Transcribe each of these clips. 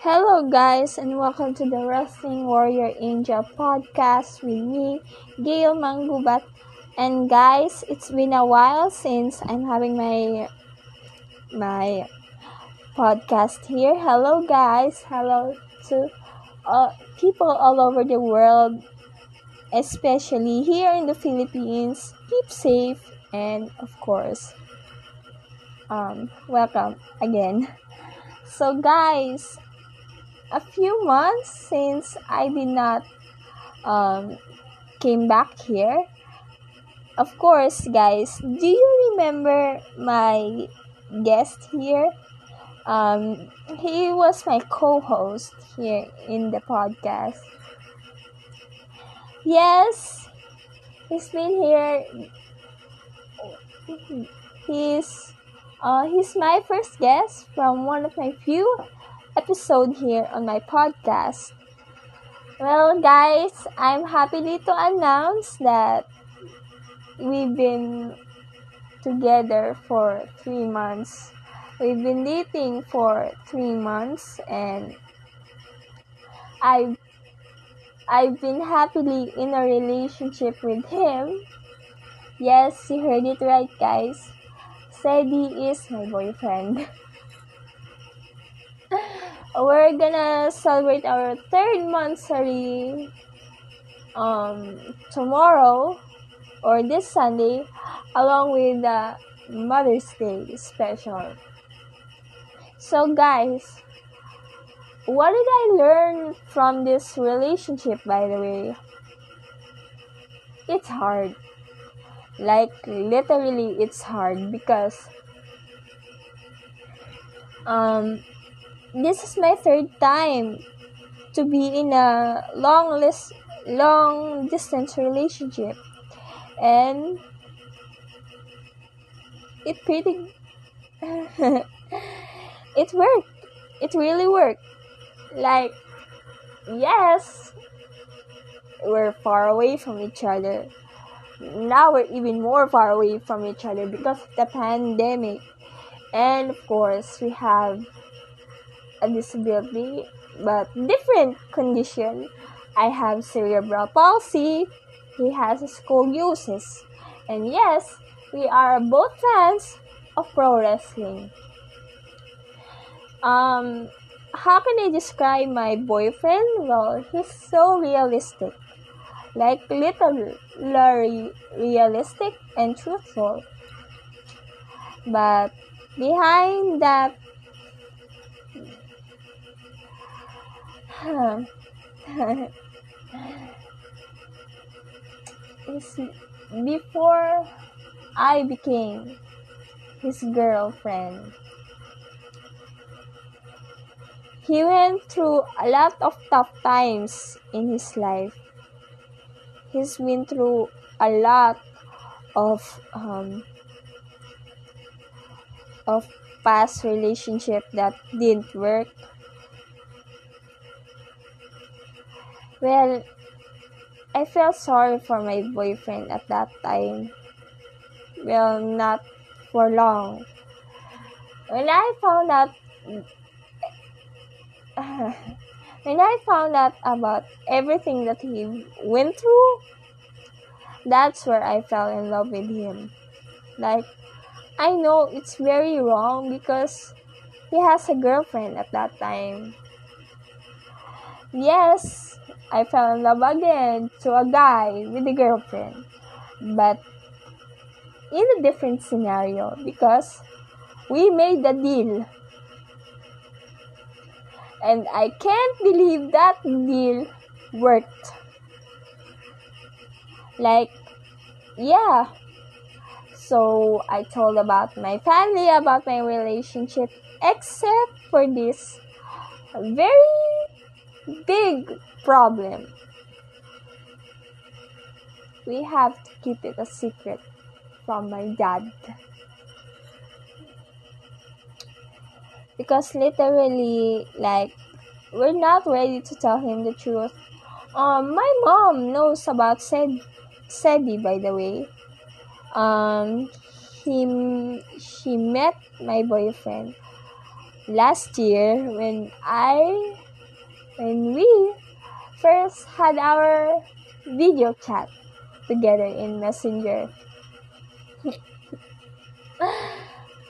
Hello, guys, and welcome to the Wrestling Warrior Angel podcast with me, Gail Mangubat. And guys, it's been a while since I'm having my my podcast here. Hello, guys. Hello to uh, people all over the world, especially here in the Philippines. Keep safe, and of course, um, welcome again. So, guys, a few months since I did not um, came back here. Of course, guys, do you remember my guest here? Um, he was my co-host here in the podcast. Yes, he's been here. He's uh, he's my first guest from one of my few episode here on my podcast. Well, guys, I'm happy to announce that we've been together for three months. We've been dating for three months, and I've I've been happily in a relationship with him. Yes, you heard it right, guys. Sedi is my boyfriend. we're gonna celebrate our third monthsary um tomorrow or this Sunday along with the Mother's Day special. So guys, what did I learn from this relationship by the way? It's hard. Like literally it's hard because um this is my third time to be in a long list long distance relationship. And it pretty it worked. It really worked. Like yes we're far away from each other. Now we're even more far away from each other because of the pandemic. And of course we have a disability but different condition. I have cerebral palsy, he has scoliosis. And yes, we are both fans of pro wrestling. Um, how can I describe my boyfriend? Well, he's so realistic. Like literally realistic and truthful. But behind that before I became his girlfriend. He went through a lot of tough times in his life. He's been through a lot of um, of past relationship that didn't work Well, I felt sorry for my boyfriend at that time. Well, not for long. When I found out when I found out about everything that he went through, that's where I fell in love with him. Like, I know it's very wrong because he has a girlfriend at that time. Yes, I fell in love again to a guy with a girlfriend, but in a different scenario because we made a deal. And I can't believe that deal worked. Like, yeah. So I told about my family, about my relationship, except for this very big problem. We have to keep it a secret from my dad. Because literally, like, we're not ready to tell him the truth. Um, my mom knows about Sed, Sedi, by the way. Um, he, she met my boyfriend last year when I when we first had our video chat together in Messenger.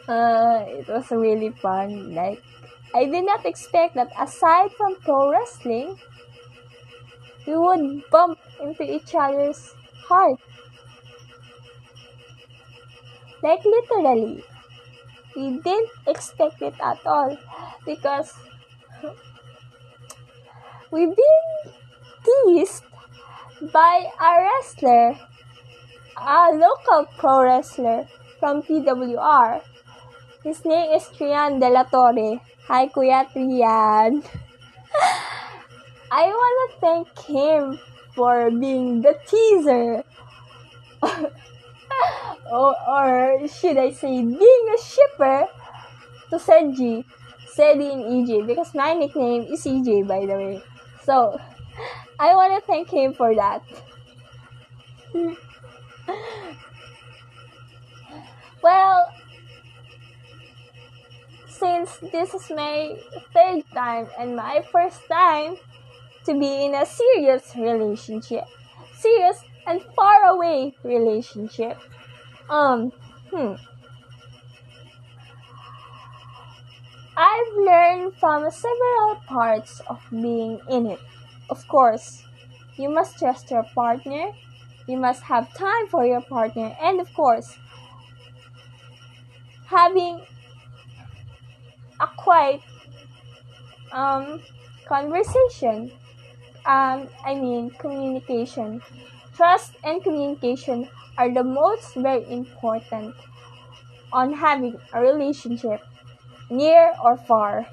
uh, it was really fun. Like I did not expect that aside from pro wrestling, we would bump into each other's heart. Like literally. We didn't expect it at all because we've been teased by a wrestler, a local pro wrestler from PWR. His name is Trian De La Torre. Hi, Kuya Trian. I want to thank him for being the teaser. or, or should I say, being a shipper to Seji, Sedi in EJ, because my nickname is EJ, by the way. So, I want to thank him for that. well, since this is my third time and my first time to be in a serious relationship, serious and far away relationship, um, hmm. I've learned from several parts of being in it. Of course, you must trust your partner, you must have time for your partner, and of course, having a quiet um, conversation. Um, I mean, communication. Trust and communication are the most very important on having a relationship near or far.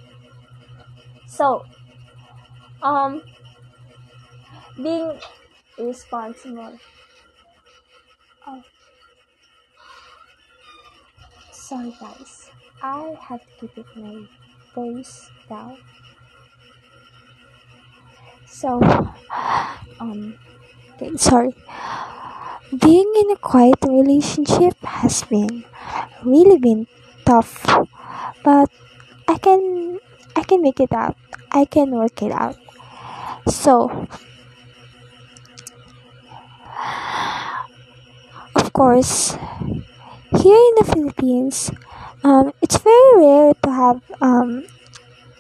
So, um, being responsible. Oh, sorry guys, I have to keep it my voice down. So, um, okay, sorry. Being in a quiet relationship has been really been tough, but I can I can make it out. I can work it out. So, of course, here in the Philippines, um, it's very rare to have um,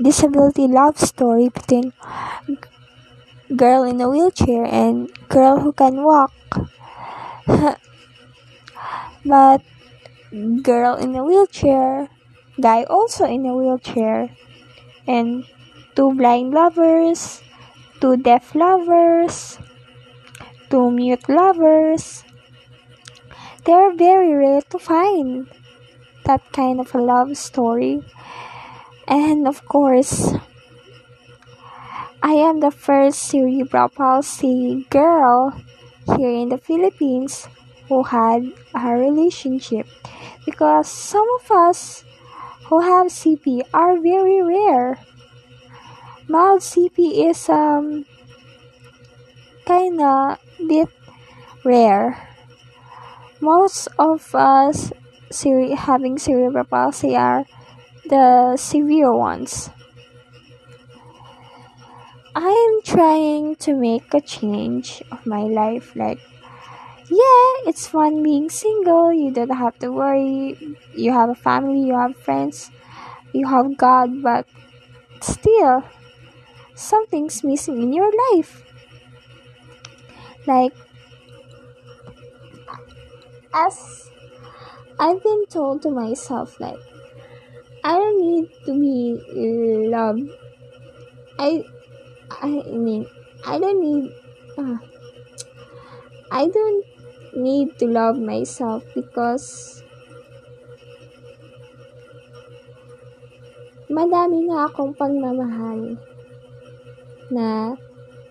disability love story between girl in a wheelchair and girl who can walk. but girl in a wheelchair, guy also in a wheelchair, and two blind lovers, two deaf lovers, two mute lovers. They're very rare to find that kind of a love story. And of course, I am the first cerebral palsy girl here in the Philippines who had a relationship because some of us who have CP are very rare. Mild CP is um kinda bit rare. Most of us having cerebral palsy are the severe ones. I am trying to make a change of my life. Like, yeah, it's fun being single. You don't have to worry. You have a family, you have friends, you have God, but still, something's missing in your life. Like, as I've been told to myself, like, I don't need to be loved. I I mean, I don't need. Uh, I don't need to love myself because madami na akong pagmamahal na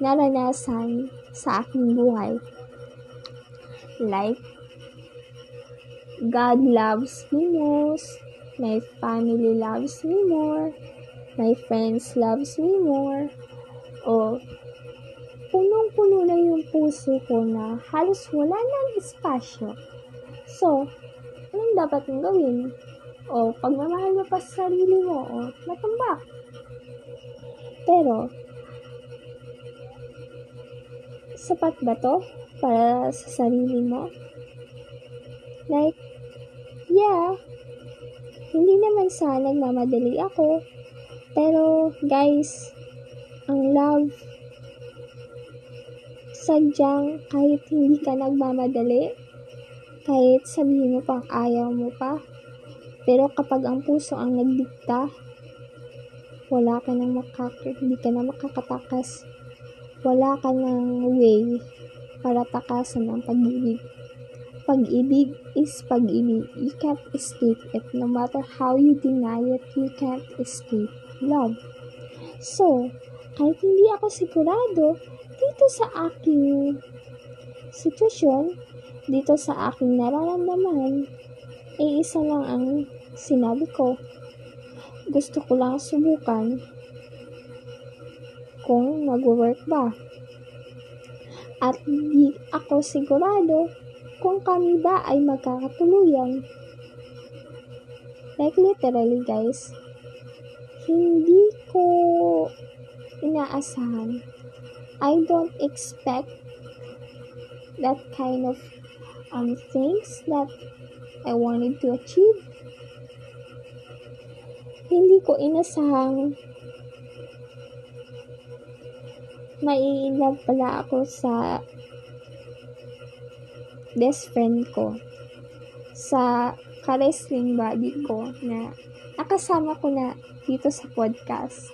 naranasan sa aking buhay. Like, God loves me most, my family loves me more, my friends loves me more, o punong-puno na yung puso ko na halos wala nang espasyo. So, anong dapat mong gawin? o pagmamahal mo pa sa sarili mo, o matambak. Pero, sapat ba to para sa sarili mo? Like, yeah, hindi naman sa nagmamadali ako, pero guys, ang love, sadyang kahit hindi ka nagmamadali, kahit sabihin mo pang ayaw mo pa, pero kapag ang puso ang nagdikta, wala ka nang makak hindi ka na makakatakas. Wala ka nang way para takasan ang pag-ibig. Pag-ibig is pag-ibig. You can't escape it. No matter how you deny it, you can't escape love. So, kahit hindi ako sigurado dito sa aking sitwasyon, dito sa aking nararamdaman, eh isa lang ang sinabi ko. Gusto ko lang subukan kung mag-work ba. At di ako sigurado kung kami ba ay magkakatuluyan. Like literally guys, hindi ko inaasahan. I don't expect that kind of um, things that I wanted to achieve. Hindi ko inasahang mai-love pala ako sa best friend ko sa ka-wrestling buddy ko na nakasama ko na dito sa podcast.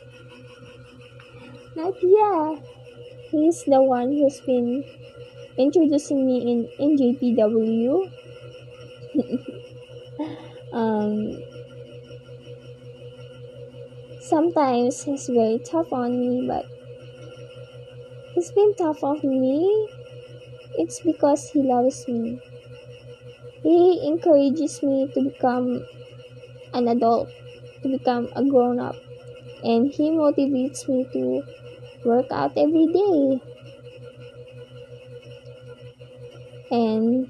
Not yeah, he's the one who's been introducing me in NJPW um, sometimes he's very tough on me, but he's been tough on me. It's because he loves me. He encourages me to become an adult, to become a grown up, and he motivates me to work out every day. And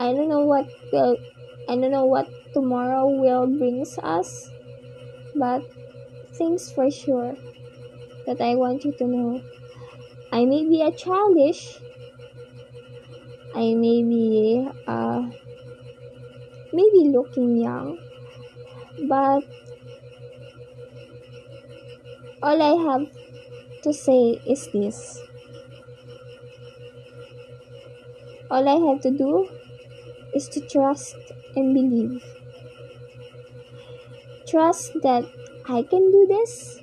I don't know what I don't know what tomorrow will brings us, but things for sure that I want you to know. I may be a childish. I may be uh, maybe looking young, but all I have to say is this. All I have to do is to trust and believe. Trust that I can do this,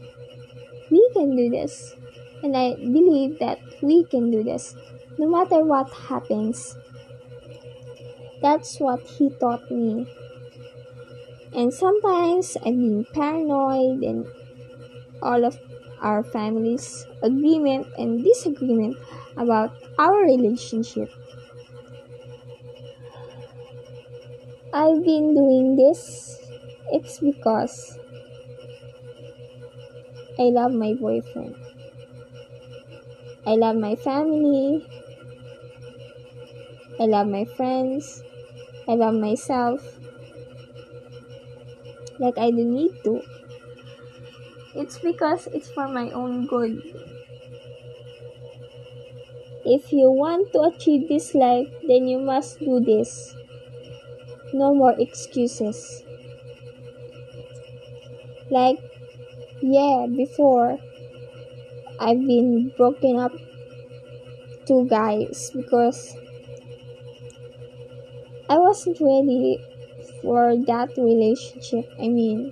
we can do this, and I believe that we can do this no matter what happens. That's what he taught me. And sometimes I've been paranoid and all of our family's agreement and disagreement about our relationship. I've been doing this, it's because I love my boyfriend. I love my family. I love my friends. I love myself. Like I don't need to. It's because it's for my own good. If you want to achieve this life, then you must do this. No more excuses. Like, yeah, before I've been broken up two guys because I wasn't ready for that relationship. I mean,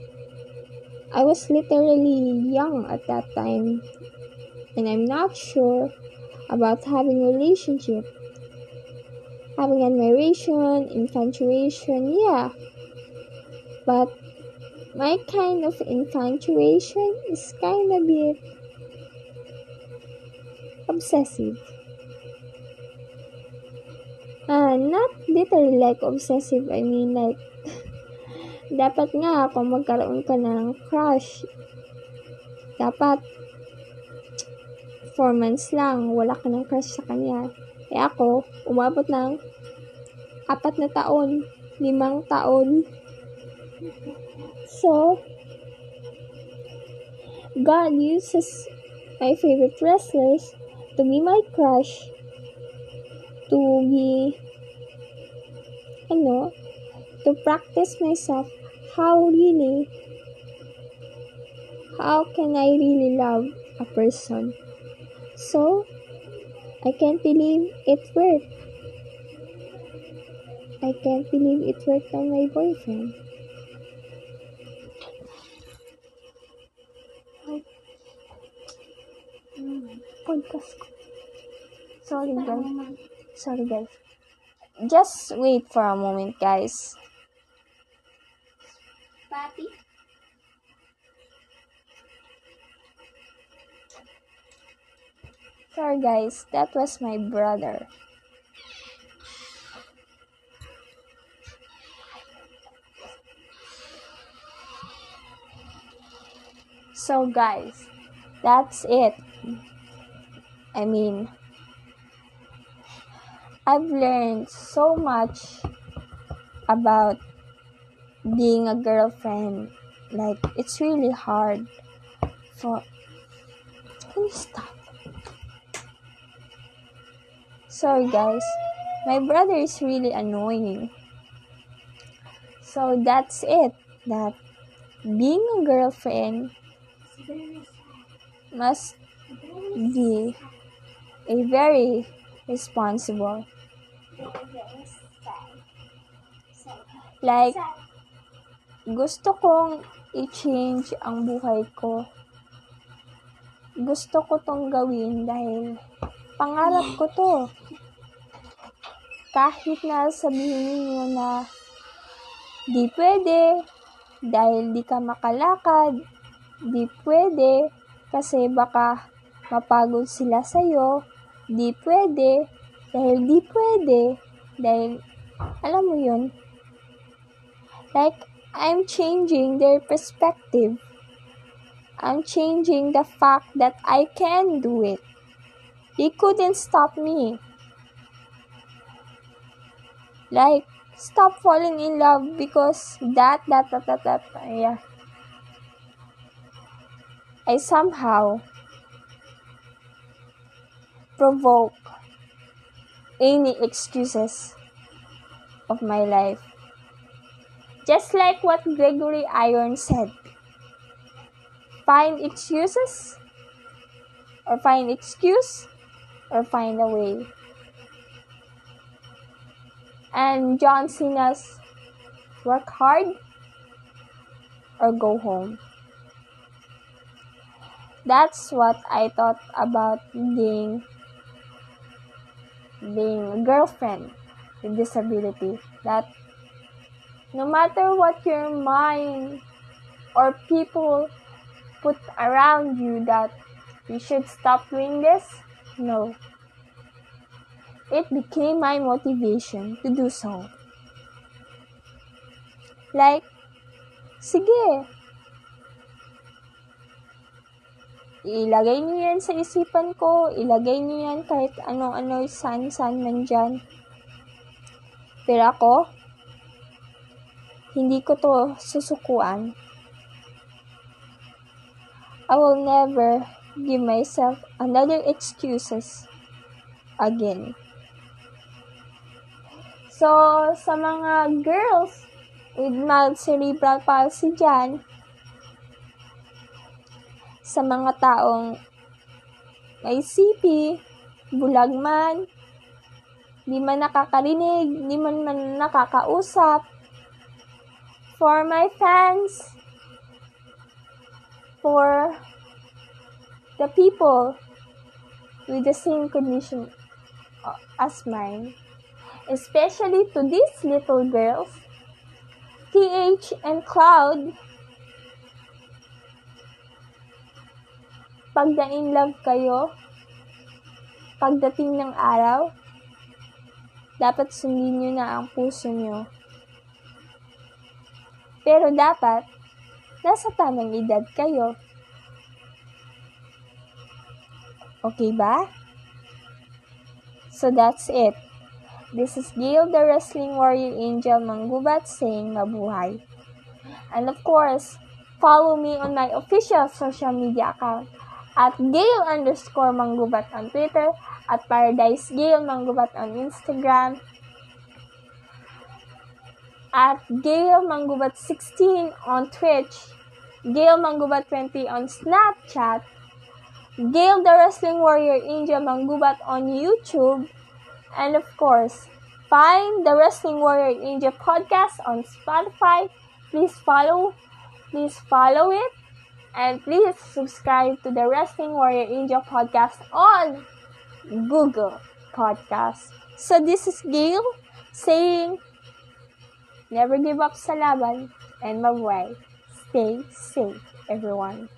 I was literally young at that time and I'm not sure about having a relationship having admiration, infatuation, yeah. But my kind of infatuation is kind of bit obsessive. Uh, not literally like obsessive, I mean like dapat nga kung magkaroon ka ng crush, dapat 4 months lang, wala ka ng crush sa kanya. Eh ako, umabot ng apat na taon, limang taon. So, God uses my favorite wrestlers to be my crush, to be, ano, to practice myself how really, how can I really love a person. So, I can't believe it worked. I can't believe it worked on my boyfriend. Podcast. Sorry guys. Sorry guys. Just wait for a moment guys. Sorry guys, that was my brother. So guys, that's it. I mean, I've learned so much about being a girlfriend. Like, it's really hard for. Can you stop? Sorry, guys. My brother is really annoying. So, that's it. That being a girlfriend must be a very responsible. Like, gusto kong i-change ang buhay ko. Gusto ko tong gawin dahil pangarap ko to. Kahit na sabihin niyo na di pwede dahil di ka makalakad, di pwede kasi baka mapagod sila sa'yo, di pwede dahil di pwede dahil alam mo yun like I'm changing their perspective. I'm changing the fact that I can do it. They couldn't stop me. Like stop falling in love because that that that that, that yeah. I somehow provoke any excuses of my life. Just like what Gregory Iron said find excuses, or find excuse, or find a way. And John Cena's work hard or go home. That's what I thought about being being a girlfriend with disability that no matter what your mind or people put around you that you should stop doing this no. It became my motivation to do so. Like sige. Ilagay niyo yan sa isipan ko, ilagay niyo yan kahit anong-ano, san-san man dyan. Pero ako, hindi ko to susukuan. I will never give myself another excuses again. So, sa mga girls with mild cerebral palsy dyan, sa mga taong may CP, bulag man, di man nakakarinig, di man man nakakausap. For my fans, for the people with the same condition as mine, especially to these little girls, TH and Cloud, pag na-in love kayo, pagdating ng araw, dapat sundin nyo na ang puso nyo. Pero dapat, nasa tamang edad kayo. Okay ba? So that's it. This is Gail, the Wrestling Warrior Angel Manggubat saying mabuhay. And of course, follow me on my official social media account at Gail underscore Manggubat on Twitter, at Paradise Gail Manggubat on Instagram, at Gail Mangubat 16 on Twitch, Gail Mangubat 20 on Snapchat, Gail the Wrestling Warrior Angel Mangubat on YouTube, and of course, find the Wrestling Warrior Angel podcast on Spotify. Please follow, please follow it, and please subscribe to the Wrestling Warrior Angel podcast on Google Podcast. So this is Gail saying, never give up sa laban and mabuhay. Stay safe, everyone.